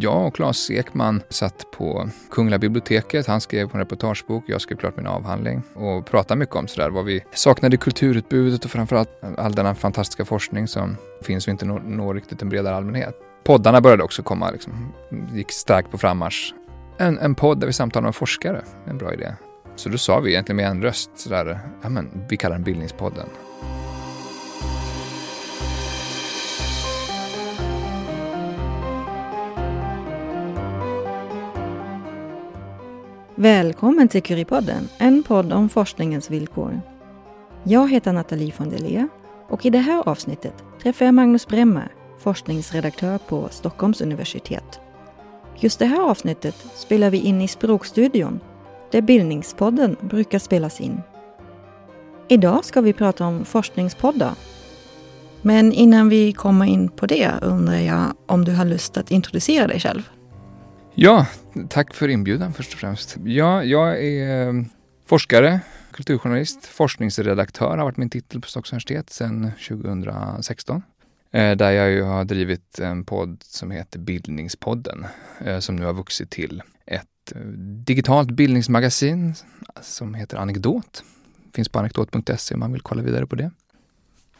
Jag och Claes Ekman satt på Kungliga biblioteket. Han skrev på en reportagebok, jag skrev klart min avhandling och pratade mycket om sådär vad vi saknade i kulturutbudet och framförallt all denna fantastiska forskning som finns och inte når, når riktigt en bredare allmänhet. Poddarna började också komma, liksom, gick starkt på frammarsch. En, en podd där vi samtalar med forskare, en bra idé. Så då sa vi egentligen med en röst sådär, ja men vi kallar den Bildningspodden. Välkommen till Curipodden, en podd om forskningens villkor. Jag heter Nathalie von der och i det här avsnittet träffar jag Magnus Bremmer, forskningsredaktör på Stockholms universitet. Just det här avsnittet spelar vi in i Språkstudion, där Bildningspodden brukar spelas in. Idag ska vi prata om forskningspoddar. Men innan vi kommer in på det undrar jag om du har lust att introducera dig själv? Ja, tack för inbjudan först och främst. Ja, jag är ehm, forskare, kulturjournalist, forskningsredaktör har varit min titel på Stockholms universitet sedan 2016. Eh, där jag ju har drivit en podd som heter Bildningspodden, eh, som nu har vuxit till ett eh, digitalt bildningsmagasin som heter Anekdot. Finns på anekdot.se om man vill kolla vidare på det.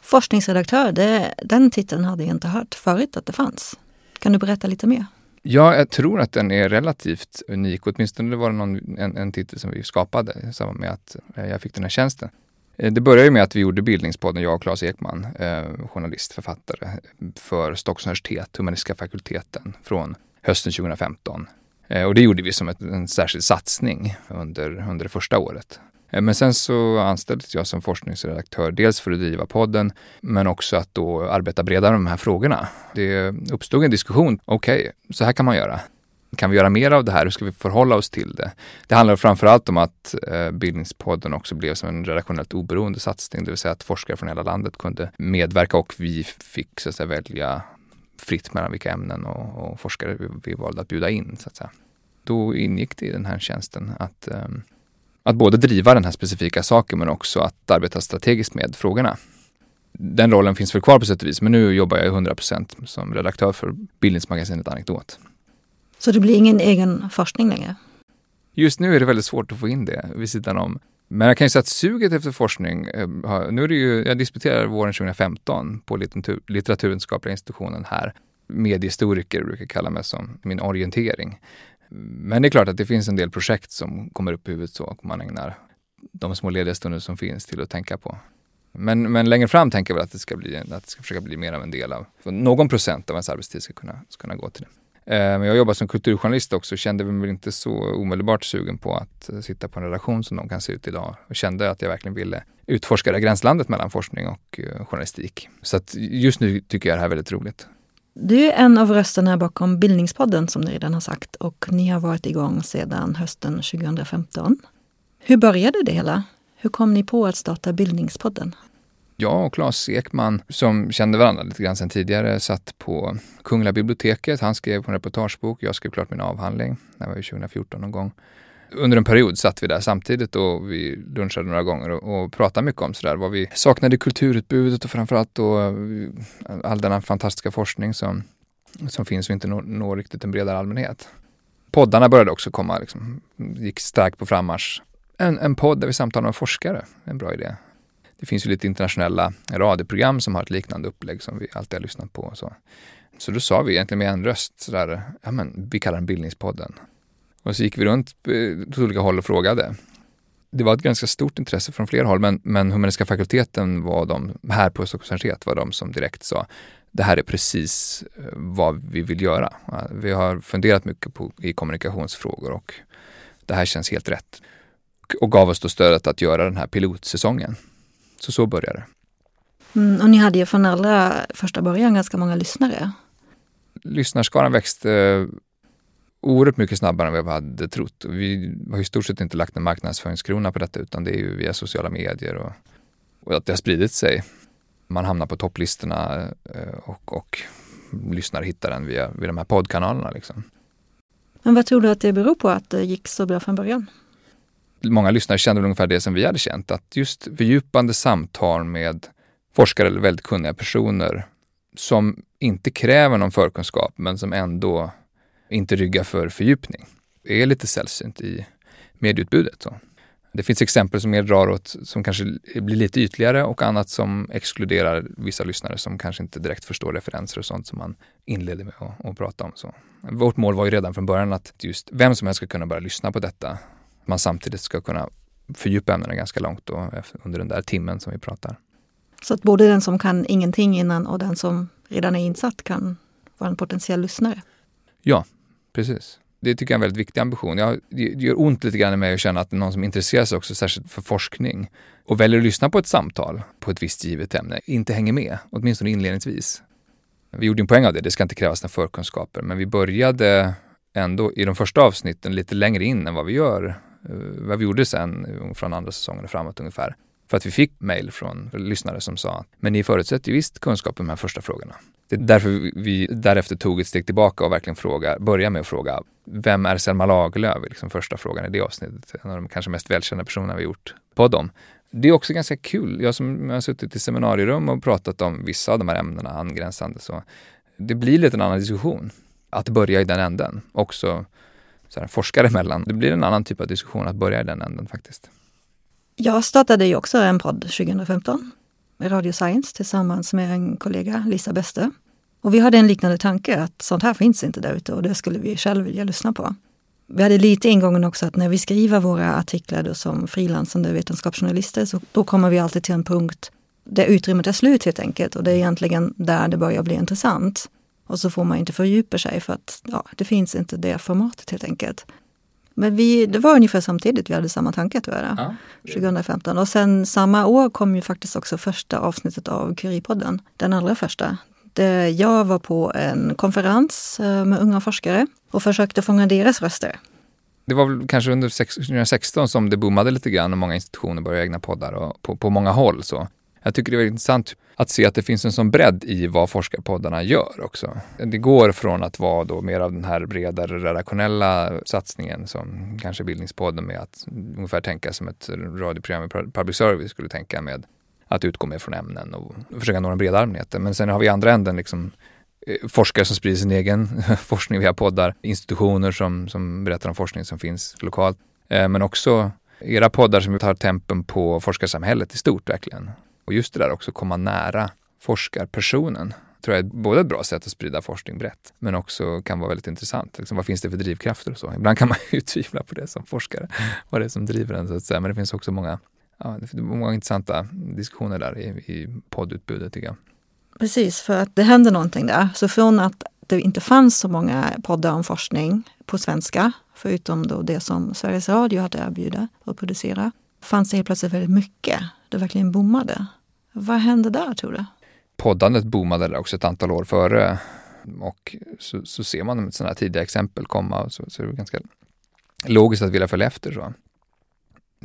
Forskningsredaktör, det, den titeln hade jag inte hört förut att det fanns. Kan du berätta lite mer? Ja, jag tror att den är relativt unik. Åtminstone var det någon, en, en titel som vi skapade i samband med att eh, jag fick den här tjänsten. Eh, det började med att vi gjorde Bildningspodden, jag och Claes Ekman, eh, journalist, författare för Stockholms universitet, humanistiska fakulteten, från hösten 2015. Eh, och det gjorde vi som ett, en särskild satsning under, under det första året. Eh, men sen så anställdes jag som forskningsredaktör, dels för att driva podden, men också att då arbeta bredare med de här frågorna. Det uppstod en diskussion, okej, okay, så här kan man göra. Kan vi göra mer av det här? Hur ska vi förhålla oss till det? Det handlar framförallt om att eh, Bildningspodden också blev som en redaktionellt oberoende satsning, det vill säga att forskare från hela landet kunde medverka och vi fick så att säga, välja fritt mellan vilka ämnen och, och forskare vi, vi, valde att bjuda in. Så att säga. Då ingick det i den här tjänsten att um, att både driva den här specifika saken men också att arbeta strategiskt med frågorna. Den rollen finns väl kvar på sätt och vis, men nu jobbar jag 100% som redaktör för bildningsmagasinet Anekdot. Så det blir ingen egen forskning längre? Just nu är det väldigt svårt att få in det vid sidan om. Men jag kan ju säga att suget efter forskning, eh, nu är det ju, jag disputerar våren 2015 på litteratur, litteraturvetenskapliga institutionen här. Mediehistoriker brukar jag kalla mig som min orientering. Men det är klart att det finns en del projekt som kommer upp i huvudet så och man ägnar de små lediga stunder som finns till att tänka på. Men, men längre fram tänker jag väl att det ska bli, att det ska försöka bli mer av en del av, någon procent av ens arbetstid ska kunna, ska kunna gå till det. Eh, men jag jobbar som kulturjournalist också och kände mig inte så omedelbart sugen på att sitta på en redaktion som de kan se ut idag. Och kände att jag verkligen ville utforska det gränslandet mellan forskning och eh, journalistik. Så att just nu tycker jag det här är väldigt roligt. Du är en av rösterna bakom Bildningspodden som ni redan har sagt och ni har varit igång sedan hösten 2015. Hur började det hela? Hur kom ni på att starta Bildningspodden? Jag och Claes Ekman, som kände varandra lite grann sedan tidigare, satt på Kungliga biblioteket. Han skrev på en reportagebok, jag skrev klart min avhandling. Det var ju 2014 någon gång under en period satt vi där samtidigt och vi lunchade några gånger och, och pratade mycket om sådär vad vi saknade i kulturutbudet och framförallt då eh, all denna fantastiska forskning som, som finns och inte når, når riktigt en bredare allmänhet. Poddarna började också komma, liksom, gick starkt på frammarsch. En, en podd där vi samtalar med forskare, en bra idé. Det finns ju lite internationella radioprogram som har ett liknande upplägg som vi alltid har lyssnat på. Och så. så då sa vi egentligen med en röst sådär, ja men vi kallar den Bildningspodden. Och så gick vi runt eh, på olika håll och frågade. Det var ett ganska stort intresse från flera håll, men, men humanistiska fakulteten var de, här på Stockholms universitet var de som direkt sa det här är precis eh, vad vi vill göra. Vi har funderat mycket på, i kommunikationsfrågor och det här känns helt rätt. Och gav oss då stödet att göra den här pilotsäsongen. Så så började det. Mm, och ni hade ju från allra första början ganska många lyssnare. Lyssnarskaran växte oerhört mycket snabbare än vad vi hade trott. Vi har i stort sett inte lagt en marknadsföringskrona på detta utan det är ju via sociala medier och, och att det har spridit sig. Man hamnar på topplistorna eh, och, och lyssnare hittar den via, via de här poddkanalerna. Liksom. Men vad tror du att det beror på att det gick så bra från början? Många lyssnare kände ungefär det som vi hade känt, att just fördjupande samtal med forskare eller väldigt kunniga personer som inte kräver någon förkunskap men som ändå inte rygga för fördjupning. Det är lite sällsynt i medieutbudet. Så. Det finns exempel som mer drar åt, som kanske blir lite ytligare och annat som exkluderar vissa lyssnare som kanske inte direkt förstår referenser och sånt som man inleder med att, att prata om. Så. Vårt mål var ju redan från början att just vem som helst ska kunna börja lyssna på detta. Man samtidigt ska kunna fördjupa ämnena ganska långt då, under den där timmen som vi pratar. Så att både den som kan ingenting innan och den som redan är insatt kan vara en potentiell lyssnare? Ja, precis. Det tycker jag är en väldigt viktig ambition. Jag, det gör ont lite grann i mig att känna att någon som intresserar sig också särskilt för forskning och väljer att lyssna på ett samtal på ett visst givet ämne inte hänger med, åtminstone inledningsvis. Vi gjorde en poäng av det, det ska inte krävas några förkunskaper, men vi började ändå i de första avsnitten lite längre in än vad vi gör, eh, vad vi gjorde sen eh, från andra säsongen och framåt ungefär. För att vi fick mejl från lyssnare som sa, men ni förutsätter ju visst kunskap i de här första frågorna. Det är därför vi därefter tog ett steg tillbaka och verkligen fråga, börja med att fråga, vem är Selma Lagerlöf? Liksom första frågan i det avsnittet. En av de kanske mest välkända personerna vi gjort på dem. Det är också ganska kul. Jag som har suttit i seminarierum och pratat om vissa av de här ämnena angränsande, så det blir lite en annan diskussion. Att börja i den änden, också så här, forskare emellan. Det blir en annan typ av diskussion att börja i den änden faktiskt. Jag startade ju också en podd 2015 med Radio Science tillsammans med en kollega, Lisa Beste. Och vi hade en liknande tanke att sånt här finns inte där ute och det skulle vi själv vilja lyssna på. Vi hade lite ingången också att när vi skriver våra artiklar då som frilansande vetenskapsjournalister så då kommer vi alltid till en punkt där utrymmet är slut helt enkelt och det är egentligen där det börjar bli intressant. Och så får man inte fördjupa sig för att ja, det finns inte det formatet helt enkelt. Men vi, det var ungefär samtidigt vi hade samma tanke jag. Ja. 2015. Och sen samma år kom ju faktiskt också första avsnittet av Curie-podden. Den allra första. Där jag var på en konferens eh, med unga forskare och försökte fånga deras röster. Det var väl kanske under 2016 som det boomade lite grann och många institutioner började egna poddar och på, på många håll. Så jag tycker det är intressant att se att det finns en sån bredd i vad forskarpoddarna gör också. Det går från att vara då mer av den här bredare redaktionella satsningen som kanske Bildningspodden med att ungefär tänka som ett radioprogram i public service skulle tänka med att utgå mer från ämnen och försöka nå den breda allmänheten. Men sen har vi andra änden liksom eh, forskare som sprider sin egen forskning via poddar, institutioner som, som berättar om forskning som finns lokalt, eh, men också era poddar som tar tempen på forskarsamhället i stort verkligen. Och just det där också komma nära forskarpersonen tror jag är både ett bra sätt att sprida forskning brett, men också kan vara väldigt intressant. Liksom, vad finns det för drivkrafter och så? Ibland kan man ju tvivla på det som forskare, vad det är som driver en så att säga. Men det finns också många, ja, det många intressanta diskussioner där i, i poddutbudet tycker jag. Precis, för att det händer någonting där. Så från att det inte fanns så många poddar om forskning på svenska, förutom då det som Sveriges Radio hade erbjuda och producera, fanns det helt plötsligt väldigt mycket. Det verkligen boomade. Vad hände där tror du? Poddandet boomade också ett antal år före och så, så ser man sådana här tidiga exempel komma och så, så är det ganska logiskt att vilja följa efter. Så.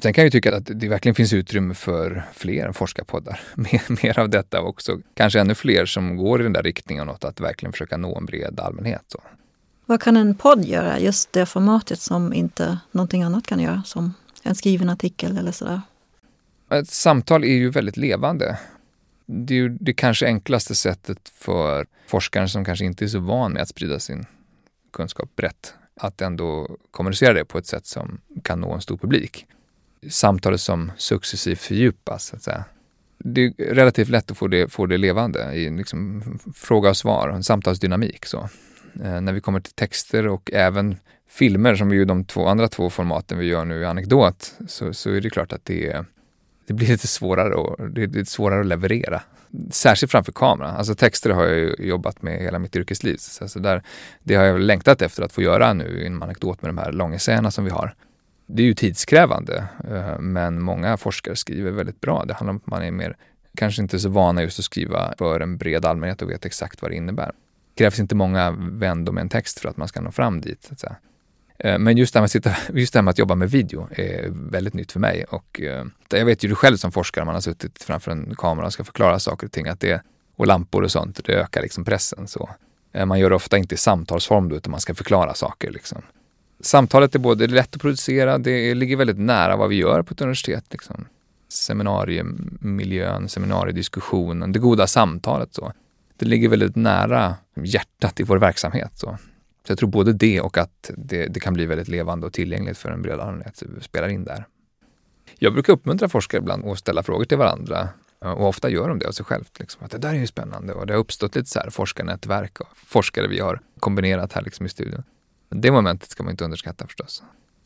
Sen kan jag tycka att det verkligen finns utrymme för fler forskarpoddar. Mer, mer av detta också. Kanske ännu fler som går i den där riktningen åt att verkligen försöka nå en bred allmänhet. Så. Vad kan en podd göra, just det formatet som inte någonting annat kan göra, som en skriven artikel eller sådär? Ett samtal är ju väldigt levande. Det är ju det kanske enklaste sättet för forskaren som kanske inte är så van med att sprida sin kunskap brett, att ändå kommunicera det på ett sätt som kan nå en stor publik. Samtalet som successivt fördjupas, så att säga. Det är relativt lätt att få det, få det levande i liksom fråga och svar, en samtalsdynamik. Så. Eh, när vi kommer till texter och även filmer, som är ju de två andra två formaten vi gör nu i anekdot, så, så är det klart att det är det blir lite svårare, och, det är lite svårare att leverera. Särskilt framför kamera. Alltså texter har jag jobbat med hela mitt yrkesliv. Så alltså där, det har jag längtat efter att få göra nu i en anekdot med de här långessäerna som vi har. Det är ju tidskrävande, eh, men många forskare skriver väldigt bra. Det handlar om att man är mer, kanske inte så vana just att skriva för en bred allmänhet och vet exakt vad det innebär. Det krävs inte många vändor med en text för att man ska nå fram dit. Så att säga. Eh, men just det, här med att sitta, just det här med att jobba med video är väldigt nytt för mig. Och eh, jag vet ju du själv som forskare, man har suttit framför en kamera och ska förklara saker och ting, att det, och lampor och sånt, det ökar liksom pressen. Så. Eh, man gör det ofta inte i samtalsform då, utan man ska förklara saker. Liksom. Samtalet är både lätt att producera, det ligger väldigt nära vad vi gör på ett universitet. Liksom. Seminariemiljön, seminariediskussionen, det goda samtalet. Så. Det ligger väldigt nära hjärtat i vår verksamhet. Så. Så jag tror både det och att det, det kan bli väldigt levande och tillgängligt för en bred allmänhet spelar in där. Jag brukar uppmuntra forskare ibland att ställa frågor till varandra eh, och ofta gör de det av sig självt. Liksom, att det där är ju spännande och det har uppstått lite så här forskarnätverk och forskare vi har kombinerat här liksom i studion. Det momentet ska man inte underskatta förstås.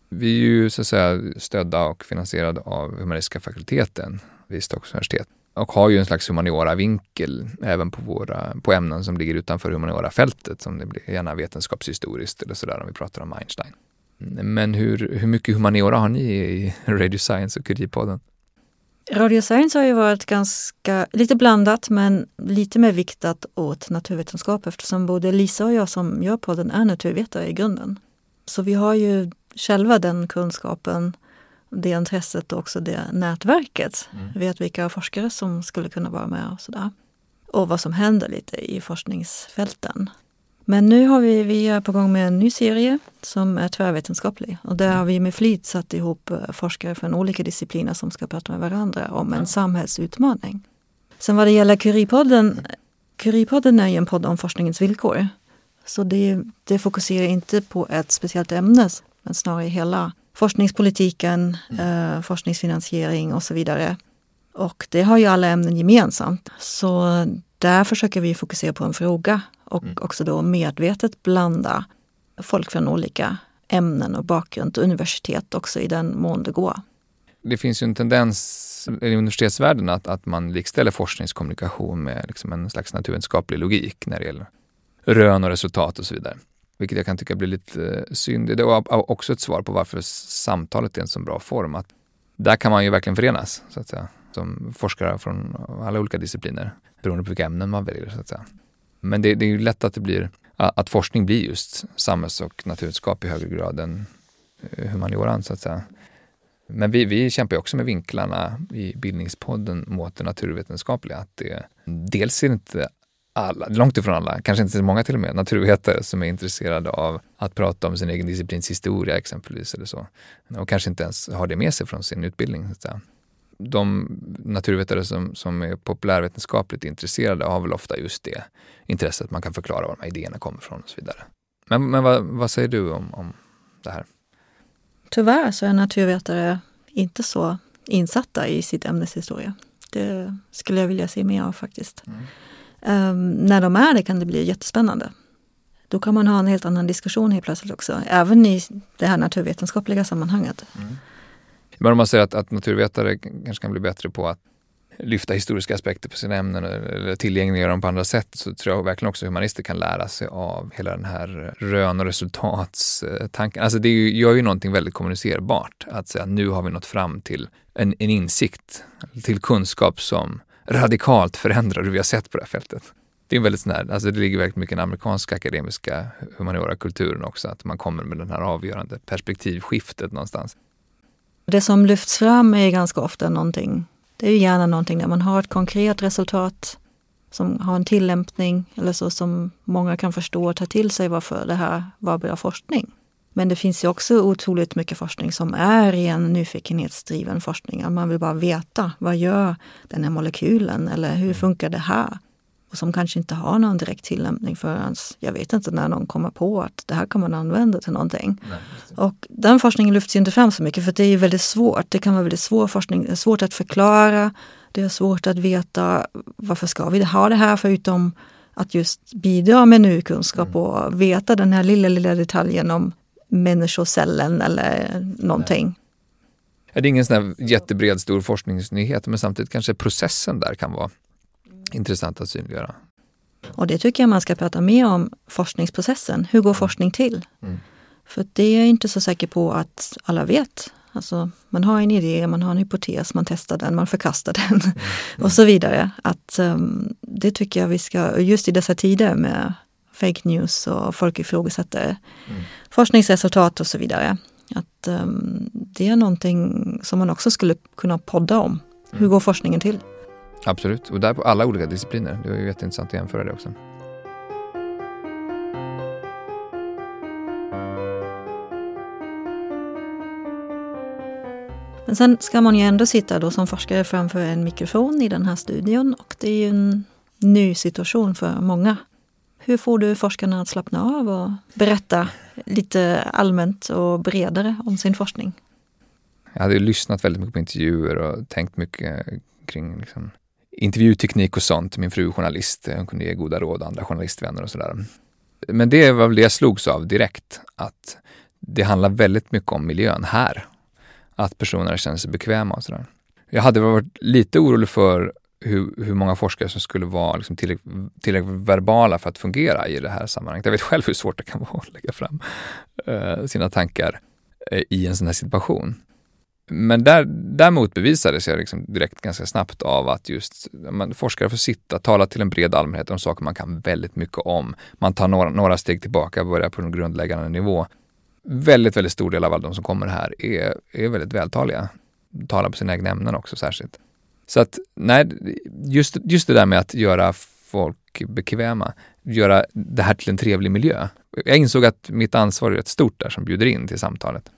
Vi är ju så att säga stödda och finansierade av humanistiska fakulteten vid Stockholms universitet och har ju en slags humaniora-vinkel även på, våra, på ämnen som ligger utanför humaniora-fältet som det blir gärna vetenskapshistoriskt eller sådär om vi pratar om Einstein. Mm, men hur, hur mycket humaniora har ni i Radio Science och Curie-podden? Radio Science har ju varit ganska, lite blandat men lite mer viktat åt naturvetenskap eftersom både Lisa och jag som gör podden är naturvetare i grunden. Så vi har ju själva den kunskapen, det intresset och också det nätverket. Mm. Vet vilka forskare som skulle kunna vara med och sådär. Och vad som händer lite i forskningsfälten. Men nu har vi, vi är på gång med en ny serie som är tvärvetenskaplig. Och där har vi med flit satt ihop eh, forskare från olika discipliner som ska prata med varandra om en samhällsutmaning. Sen vad det gäller Curie-podden, Curie-podden är ju en podd om forskningens villkor. Så det, det fokuserar inte på ett speciellt ämne, men snarare hela forskningspolitiken, mm. eh, forskningsfinansiering och så vidare. Och det har ju alla ämnen gemensamt. Så där försöker vi fokusera på en fråga och mm. också då medvetet blanda folk från olika ämnen och bakgrund och universitet också i den mån det går. Det finns ju en tendens i universitetsvärlden att, att man likställer forskningskommunikation med liksom en slags naturvetenskaplig logik när det gäller rön och resultat och så vidare. Vilket jag kan tycka blir lite eh, synd. Det är också ett svar på varför samtalet är en så bra form. Att där kan man ju verkligen förenas, så att säga, som forskare från alla olika discipliner, beroende på vilka ämnen man väljer. Så att säga. Men det, det är ju lätt att det blir, att forskning blir just samhälls och naturvetenskap i högre grad än eh, humanioran så att säga. Men vi, vi kämpar också med vinklarna i Bildningspodden mot det naturvetenskapliga. Att det, dels är det inte alla, långt ifrån alla, kanske inte så många till och med, naturvetare som är intresserade av att prata om sin egen disciplins historia exempelvis eller så. Och kanske inte ens har det med sig från sin utbildning. Så de naturvetare som, som är populärvetenskapligt intresserade har väl ofta just det intresset. Man kan förklara var de här idéerna kommer ifrån och så vidare. Men, men vad, vad säger du om, om det här? Tyvärr så är naturvetare inte så insatta i sitt ämnes historia. Det skulle jag vilja se mer av faktiskt. Mm. Um, när de är det kan det bli jättespännande. Då kan man ha en helt annan diskussion helt plötsligt också, även i det här naturvetenskapliga sammanhanget. Mm. Men om man säger att, att naturvetare kanske kan bli bättre på att lyfta historiska aspekter på sina ämnen eller tillgängliggöra dem på andra sätt så tror jag verkligen också humanister kan lära sig av hela den här rön och resultatstanken. Alltså det gör ju någonting väldigt kommunicerbart att säga nu har vi nått fram till en, en insikt, till kunskap som radikalt förändrar hur vi har sett på det här fältet. Det är väldigt sån här, alltså det ligger väldigt mycket i den amerikanska akademiska humaniora kulturen också, att man kommer med den här avgörande perspektivskiftet någonstans. Det som lyfts fram är ganska ofta någonting, det är gärna någonting där man har ett konkret resultat som har en tillämpning eller så som många kan förstå och ta till sig varför det här var bra forskning. Men det finns ju också otroligt mycket forskning som är ren nyfikenhetsdriven forskning. Man vill bara veta, vad gör den här molekylen eller hur mm. funkar det här? och som kanske inte har någon direkt tillämpning förrän, jag vet inte när någon kommer på att det här kan man använda till någonting. Nej, och den forskningen lyfts inte fram så mycket för det är väldigt svårt. Det kan vara väldigt svår forskning, det är svårt att förklara. Det är svårt att veta varför ska vi ha det här förutom att just bidra med ny kunskap mm. och veta den här lilla, lilla detaljen om människocellen eller någonting. Det är ingen sån jättebred stor forskningsnyhet men samtidigt kanske processen där kan vara intressant att synliggöra. Och det tycker jag man ska prata mer om, forskningsprocessen. Hur går mm. forskning till? Mm. För det är jag inte så säker på att alla vet. Alltså, man har en idé, man har en hypotes, man testar den, man förkastar den mm. och så vidare. Att, um, det tycker jag vi ska, just i dessa tider med fake news och folk ifrågasätter mm. forskningsresultat och så vidare. Att um, det är någonting som man också skulle kunna podda om. Hur mm. går forskningen till? Absolut, och där på alla olika discipliner. Det var ju jätteintressant att jämföra det också. Men sen ska man ju ändå sitta då som forskare framför en mikrofon i den här studion och det är ju en ny situation för många. Hur får du forskarna att slappna av och berätta lite allmänt och bredare om sin forskning? Jag hade lyssnat väldigt mycket på intervjuer och tänkt mycket kring liksom, intervjuteknik och sånt. Min fru är journalist, hon kunde ge goda råd, andra journalistvänner och sådär. Men det var väl det jag slogs av direkt, att det handlar väldigt mycket om miljön här. Att personerna känner sig bekväma och sådär. Jag hade varit lite orolig för hur, hur många forskare som skulle vara liksom tillräckligt, tillräckligt verbala för att fungera i det här sammanhanget. Jag vet själv hur svårt det kan vara att lägga fram eh, sina tankar eh, i en sån här situation. Men där, däremot bevisades jag liksom direkt ganska snabbt av att just man, forskare får sitta, tala till en bred allmänhet om saker man kan väldigt mycket om. Man tar några, några steg tillbaka, och börjar på en grundläggande nivå. Väldigt, väldigt stor del av alla de som kommer här är, är väldigt vältaliga. Talar på sina egna ämnen också särskilt. Så att, nej, just, just det där med att göra folk bekväma, göra det här till en trevlig miljö. Jag insåg att mitt ansvar är rätt stort där som bjuder in till samtalet.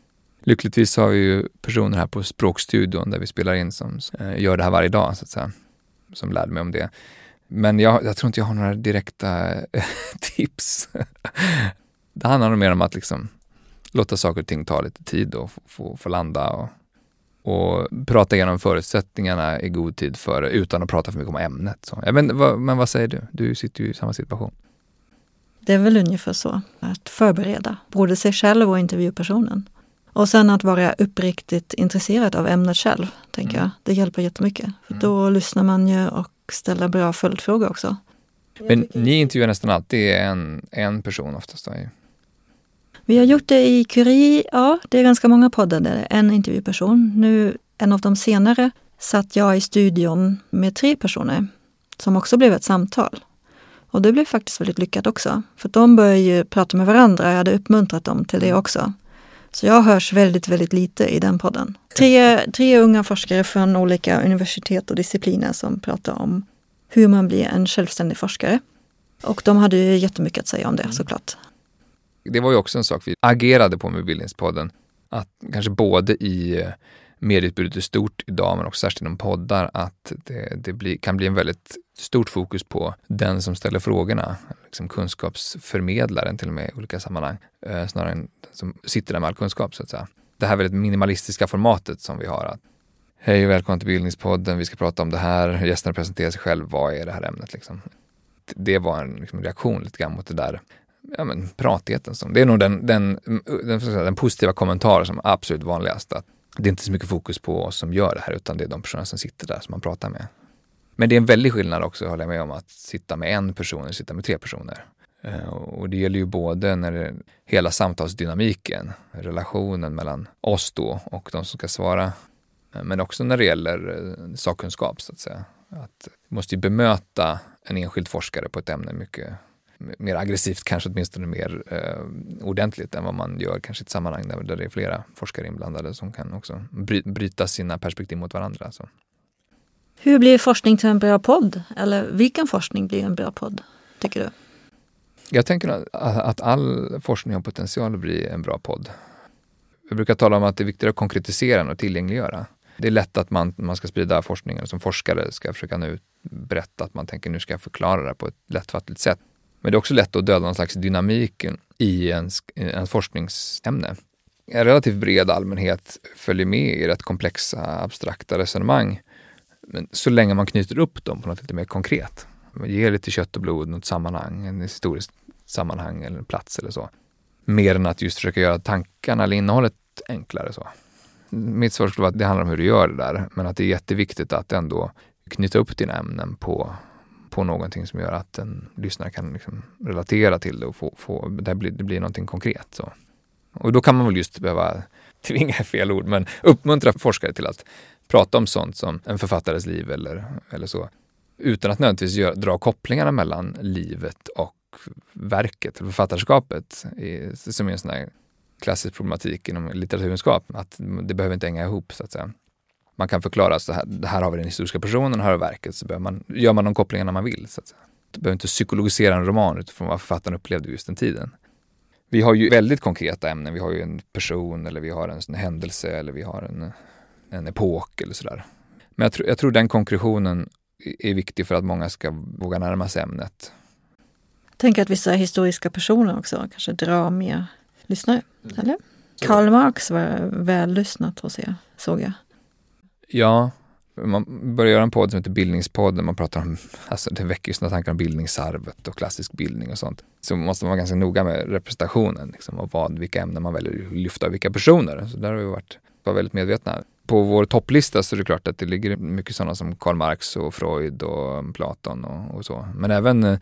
Lyckligtvis har vi ju personer här på Språkstudion där vi spelar in som eh, gör det här varje dag, så att säga, som lärde mig om det. Men jag, jag tror inte jag har några direkta eh, tips. det handlar nog mer om att liksom låta saker och ting ta lite tid och få, få, få landa och, och prata igenom förutsättningarna i god tid före utan att prata för mycket om ämnet. Så, ja, men, vad, men vad säger du? Du sitter ju i samma situation. Det är väl ungefär så, att förbereda både sig själv och intervjupersonen. Och sen att vara uppriktigt intresserad av ämnet själv, tänker mm. jag. Det hjälper jättemycket. För mm. Då lyssnar man ju och ställer bra följdfrågor också. Men ni intervjuar nästan alltid en, en person oftast? Då. Vi har gjort det i Curie, ja det är ganska många poddar där en intervjuperson. Nu, en av de senare, satt jag i studion med tre personer som också blev ett samtal. Och det blev faktiskt väldigt lyckat också. För de började ju prata med varandra, jag hade uppmuntrat dem till det också. Så jag hörs väldigt, väldigt lite i den podden. Tre, tre unga forskare från olika universitet och discipliner som pratar om hur man blir en självständig forskare. Och de hade ju jättemycket att säga om det mm. såklart. Det var ju också en sak vi agerade på med Bildningspodden. Att kanske både i eh, medieutbudet i stort idag, men också särskilt inom poddar, att det, det bli, kan bli en väldigt stort fokus på den som ställer frågorna, liksom kunskapsförmedlaren till och med i olika sammanhang, eh, snarare än den som sitter där med all kunskap så att säga. Det här väldigt minimalistiska formatet som vi har. Att, Hej och välkommen till Bildningspodden, vi ska prata om det här, gästerna presenterar sig själv, vad är det här ämnet liksom? Det var en liksom, reaktion lite grann mot det där ja, men, pratigheten. Som, det är nog den, den, den, den positiva kommentar som är absolut vanligast. Att det är inte så mycket fokus på oss som gör det här, utan det är de personer som sitter där som man pratar med. Men det är en väldig skillnad också, håller jag med om, att sitta med en person eller sitta med tre personer. Eh, och det gäller ju både när det, hela samtalsdynamiken, relationen mellan oss då och de som ska svara, men också när det gäller eh, sakkunskap så att säga. Att vi måste ju bemöta en enskild forskare på ett ämne mycket mer aggressivt, kanske åtminstone mer eh, ordentligt än vad man gör kanske i ett sammanhang där, där det är flera forskare inblandade som kan också bry, bryta sina perspektiv mot varandra. Så. Hur blir forskning till en bra podd? Eller vilken forskning blir en bra podd, tycker du? Jag tänker att, att all forskning har potential att bli en bra podd. Jag brukar tala om att det är viktigare att konkretisera än att tillgängliggöra. Det är lätt att man, man ska sprida forskningen som forskare ska försöka nu berätta att man tänker nu ska jag förklara det på ett lättfattligt sätt. Men det är också lätt att döda någon slags dynamik i ens forskningsämne. En relativt bred allmänhet följer med i rätt komplexa abstrakta resonemang. Men så länge man knyter upp dem på något lite mer konkret. Man ger lite kött och blod, något sammanhang, en historiskt sammanhang eller en plats eller så. Mer än att just försöka göra tankarna eller innehållet enklare. så. Mitt svar skulle vara att det handlar om hur du gör det där, men att det är jätteviktigt att ändå knyta upp dina ämnen på på någonting som gör att en lyssnare kan liksom relatera till det och få, få det, blir, det blir någonting konkret. Så. Och då kan man väl just behöva, tvinga fel ord, men uppmuntra forskare till att prata om sånt som en författares liv eller, eller så. Utan att nödvändigtvis gör, dra kopplingarna mellan livet och verket, författarskapet, i, som är en sån här klassisk problematik inom litteraturvetenskap, att det behöver inte hänga ihop så att säga man kan förklara så här, det här har vi den historiska personen, här har verket, så man, gör man de kopplingarna man vill. Så att säga. Du behöver inte psykologisera en roman utifrån vad författaren upplevde just den tiden. Vi har ju väldigt konkreta ämnen, vi har ju en person eller vi har en händelse eller vi har en, en epok eller sådär. Men jag, tr jag tror den konkretionen är viktig för att många ska våga närma sig ämnet. tänker att vissa historiska personer också kanske drar mer lyssnare, mm. eller? Karl Marx var väl lyssnat hos er, såg jag. Ja, man börjar göra en podd som heter Bildningspodden. Man pratar om, alltså det väcker ju sådana tankar om bildningsarvet och klassisk bildning och sånt. Så måste man vara ganska noga med representationen liksom, och vad, vilka ämnen man väljer att lyfta och vilka personer. Så där har vi varit, varit väldigt medvetna. På vår topplista så är det klart att det ligger mycket sådana som Karl Marx och Freud och Platon och, och så. Men även eh,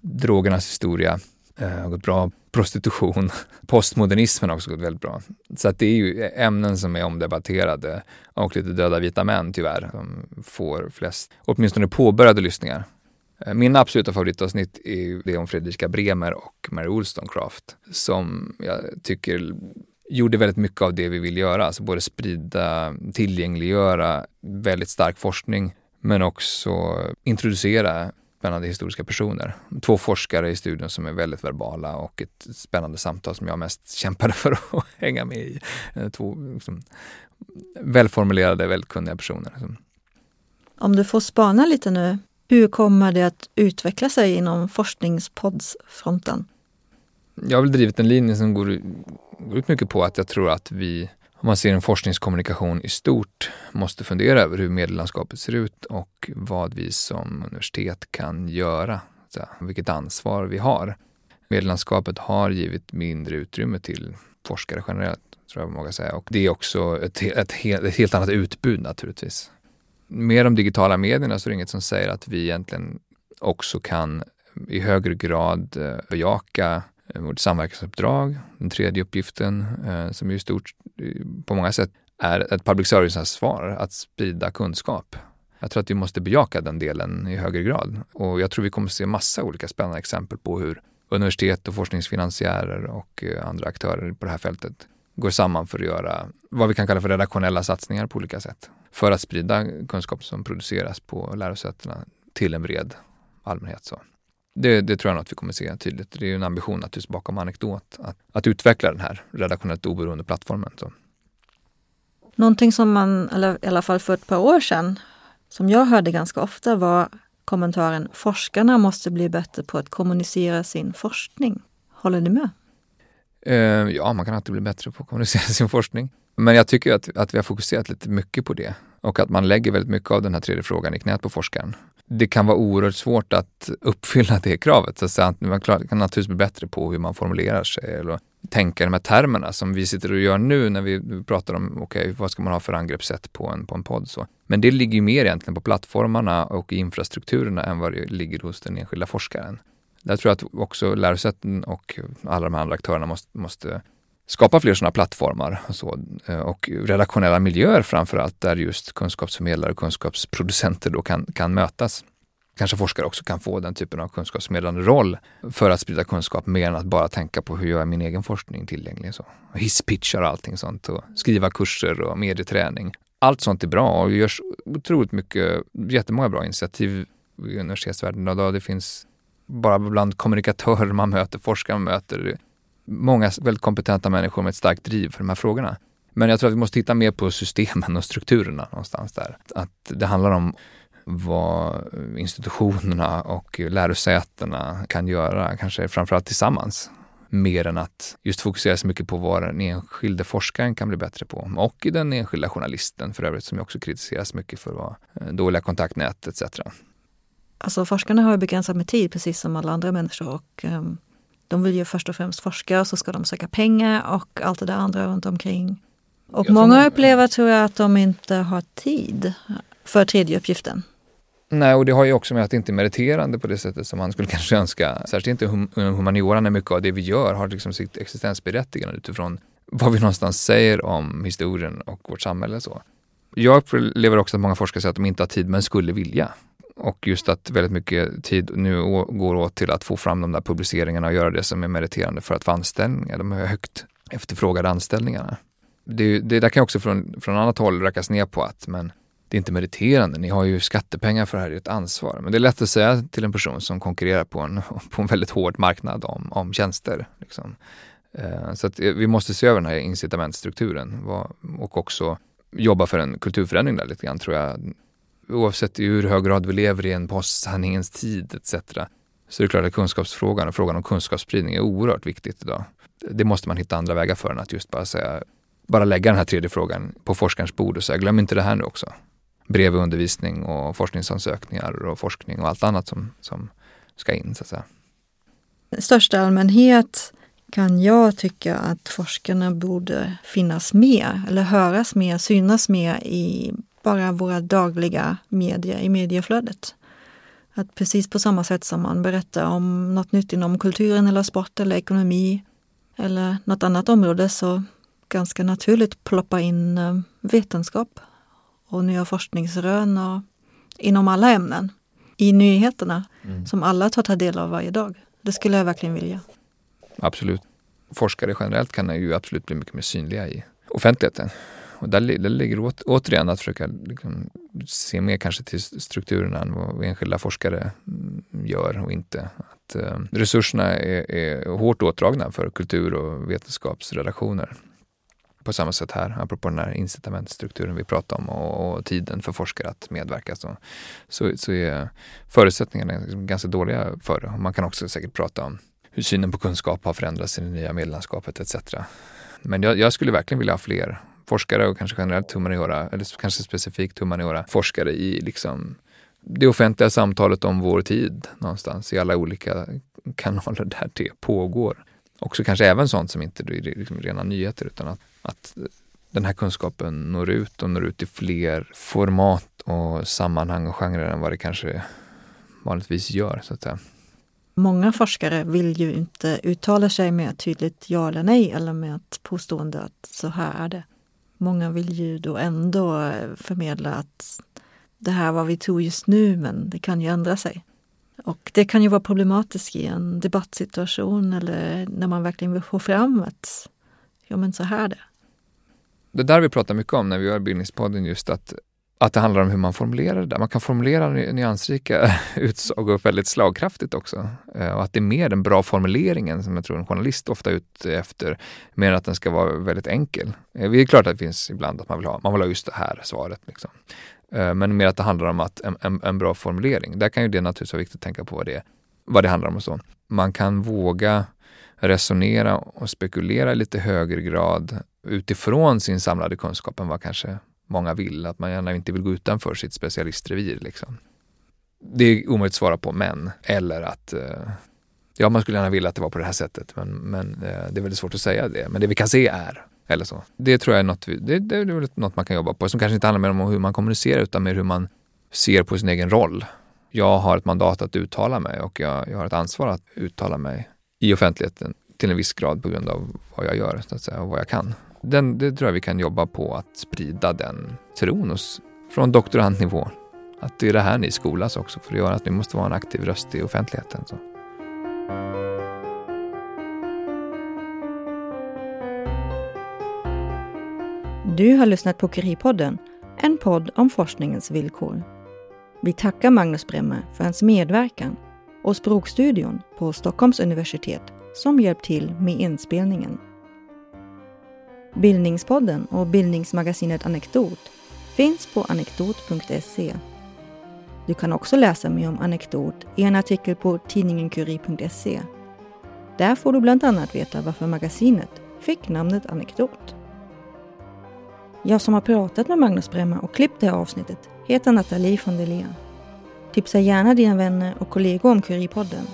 drogernas historia eh, har gått bra. Prostitution, postmodernismen har också gått väldigt bra. Så att det är ju ämnen som är omdebatterade och lite döda vita män tyvärr, som får flest, åtminstone påbörjade lyssningar. Eh, min Mina absoluta favoritavsnitt är det om Fredrika Bremer och Mary Wollstonecraft som jag tycker gjorde väldigt mycket av det vi vill göra, alltså både sprida, tillgängliggöra väldigt stark forskning men också introducera spännande historiska personer. Två forskare i studion som är väldigt verbala och ett spännande samtal som jag mest kämpade för att hänga med i. Eh, två liksom, välformulerade, kunniga personer. Om du får spana lite nu, hur kommer det att utveckla sig inom forskningspoddsfronten? Jag har väl drivit en linje som går, går ut mycket på att jag tror att vi om man ser en forskningskommunikation i stort, måste fundera över hur medielandskapet ser ut och vad vi som universitet kan göra, så vilket ansvar vi har. Medielandskapet har givit mindre utrymme till forskare generellt, tror jag man vågar säga. Och det är också ett, ett, ett, helt annat utbud naturligtvis. Med de digitala medierna så är det inget som säger att vi egentligen också kan i högre grad eh, bejaka Eh, Eh, vårt samverkansuppdrag, den tredje uppgiften, eh, som i stort eh, på många sätt är ett public service-ansvar att sprida kunskap. Jag tror att vi måste bejaka den delen i högre grad och jag tror vi kommer se massa olika spännande exempel på hur universitet och forskningsfinansiärer och eh, andra aktörer på det här fältet går samman för att göra vad vi kan kalla för redaktionella satsningar på olika sätt. För att sprida kunskap som produceras på lärosätena till en bred allmänhet. Så. Det, det, tror jag att vi kommer se tydligt. Det är en ambition naturligtvis bakom Anekdot att, att utveckla den här redaktionellt oberoende plattformen. Så. Någonting som man, eller i alla fall för ett par år sedan, som jag hörde ganska ofta var kommentaren forskarna måste bli bättre på att kommunicera sin forskning. Håller ni med? Uh, ja, man kan alltid bli bättre på att kommunicera sin forskning. Men jag tycker att, att vi har fokuserat lite mycket på det och att man lägger väldigt mycket av den här tredje frågan i knät på forskaren det kan vara oerhört svårt att uppfylla det kravet. Så att man kan naturligtvis bli bättre på hur man formulerar sig eller tänka de här termerna som vi sitter och gör nu när vi pratar om okay, vad ska man ha för angreppssätt på en, på en podd. Så. Men det ligger ju mer egentligen på plattformarna och infrastrukturerna än vad det ligger hos den enskilda forskaren. Där tror jag att också lärosäten och alla de andra aktörerna måste, måste skapa fler sådana plattformar och, så, eh, och redaktionella miljöer framför allt där just kunskapsförmedlare och kunskapsproducenter då kan, kan mötas. Kanske forskare också kan få den typen av kunskapsförmedlande roll för att sprida kunskap mer än att bara tänka på hur jag gör min egen forskning tillgänglig. Så. Hisspitchar och allting sånt och skriva kurser och medieträning. Allt sånt är bra och det görs otroligt mycket, jättemånga bra initiativ i universitetsvärlden idag. Det finns bara bland kommunikatörer man möter, forskare man möter, många väldigt kompetenta människor med ett starkt driv för de här frågorna. Men jag tror att vi måste titta mer på systemen och strukturerna någonstans där. Att det handlar om vad institutionerna och lärosätena kan göra, kanske framförallt tillsammans. Mer än att just fokusera så mycket på vad den enskilde forskaren kan bli bättre på. Och i den enskilda journalisten för övrigt som också kritiseras mycket för vad, eh, dåliga kontaktnät etc. Alltså forskarna har begränsat med tid precis som alla andra människor och um, de vill ju först och främst forska och så ska de söka pengar och allt det där andra runt omkring. Och jag många upplever tror jag att de inte har tid för tredje uppgiften. Nej, och det har ju också med att det inte är meriterande på det sättet som man skulle kanske önska. Särskilt inte hum humaniora när mycket av det vi gör har liksom sitt existensberättigande utifrån vad vi någonstans säger om historien och vårt samhälle. Så. Jag upplever också att många forskare säger att de inte har tid men skulle vilja. Och just att väldigt mycket tid nu går åt till att få fram de där publiceringarna och göra det som är meriterande för att få anställningar. De är högt efterfrågade anställningarna. Det, det där kan också från, från annat håll rackas ner på att men det är inte meriterande, ni har ju skattepengar för det här, det är ett ansvar. Men det är lätt att säga till en person som konkurrerar på en, på en väldigt hård marknad om, om tjänster. Liksom. Eh, så att eh, vi måste se över den här incitamentstrukturen och också jobba för en kulturförändring där lite grann tror jag oavsett i hur hög grad vi lever i en postsanningens tid etc. Så det är klart att kunskapsfrågan och frågan om kunskapsspridning är oerhört viktigt idag. Det måste man hitta andra vägar för än att just bara säga, bara lägga den här tredje frågan på forskarens bord och säga, glöm inte det här nu också. Bredvid undervisning och forskningsansökningar och forskning och allt annat som, som ska in så att säga. I största allmänhet kan jag tycka att forskarna borde finnas med eller höras mer, synas mer i bara våra dagliga medier, i medieflödet. Att precis på samma sätt som man berättar om något nytt inom kulturen eller sport eller ekonomi eller något annat område så ganska naturligt ploppa in eh, vetenskap och nya forskningsrön och inom alla ämnen i nyheterna mm. som alla tar ta del av varje dag. Det skulle jag verkligen vilja. Absolut. Forskare generellt kan ju absolut bli mycket mer synliga i offentligheten. Och där, där ligger åt, återigen att försöka liksom, se mer kanske till strukturerna än vad enskilda forskare mm, gör och inte. Att, eh, resurserna är, är hårt åtdragna för kultur och vetenskapsredaktioner på samma sätt här, apropå den här incitamentstrukturen vi pratade om och, och tiden för forskare att medverka, så, så, så är förutsättningarna liksom ganska dåliga för det. Man kan också säkert prata om hur synen på kunskap har förändrats i det nya medlemskapet etc. Men jag, jag skulle verkligen vilja ha fler forskare och kanske generellt humaniora, eller kanske specifikt humaniora forskare i liksom det offentliga samtalet om vår tid någonstans i alla olika kanaler där det pågår. Också kanske även sånt som inte är liksom rena nyheter utan att, att den här kunskapen når ut och når ut i fler format och sammanhang och genrer än vad det kanske vanligtvis gör. så att säga. Många forskare vill ju inte uttala sig med ett tydligt ja eller nej eller med ett påstående att så här är det. Många vill ju då ändå eh, förmedla att det här var vi tror just nu men det kan ju ändra sig. Och det kan ju vara problematiskt i en debattsituation eller när man verkligen vill få fram att ja men så här är det. Det där vi pratar mycket om när vi gör Bildningspodden just att att det handlar om hur man formulerar det där. Man kan formulera nyansrika utsagor väldigt slagkraftigt också. Eh, och att det är mer den bra formuleringen som jag tror en journalist ofta är ute efter, mer än att den ska vara väldigt enkel. Eh, det är klart att det finns ibland att man vill ha, man vill ha just det här svaret. Liksom. Eh, men mer att det handlar om att en, en, en, bra formulering. Där kan ju det naturligtvis vara viktigt att tänka på vad det, vad det handlar om och så. Man kan våga resonera och spekulera i lite högre grad utifrån sin samlade kunskap än vad kanske många vill, att man gärna inte vill gå utanför sitt specialistrevir. Liksom. Det är omöjligt att svara på, men eller att eh, ja, man skulle gärna vilja att det var på det här sättet, men, men eh, det är väldigt svårt att säga det. Men det vi kan se är, eller så. Det tror jag är något, det, det är något man kan jobba på, som kanske inte handlar mer om hur man kommunicerar, utan mer hur man ser på sin egen roll. Jag har ett mandat att uttala mig och jag, jag har ett ansvar att uttala mig i offentligheten till en viss grad på grund av vad jag gör så att säga, och vad jag kan den, det tror jag vi kan jobba på att sprida den tron hos, från doktorandnivå. Att det är det här ni skolas också för att göra, att ni måste vara en aktiv röst i offentligheten. Så. Du har lyssnat på Curie-podden, en podd om forskningens villkor. Vi tackar Magnus Bremmer för hans medverkan och Språkstudion på Stockholms universitet som hjälpt till med inspelningen. Bildningspodden och bildningsmagasinet Anekdot finns på anekdot.se. Du kan också läsa mer om Anekdot i en artikel på tidningenkuri.se. Där får du bland annat veta varför magasinet fick namnet Anekdot. Jag som har pratat med Magnus Bremmer och klippt det här avsnittet heter Nathalie von Delea. Tipsa gärna dina vänner och kollegor om Curie-podden.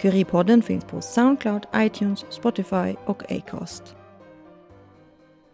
Curie-podden finns på Soundcloud, iTunes, Spotify och Acast.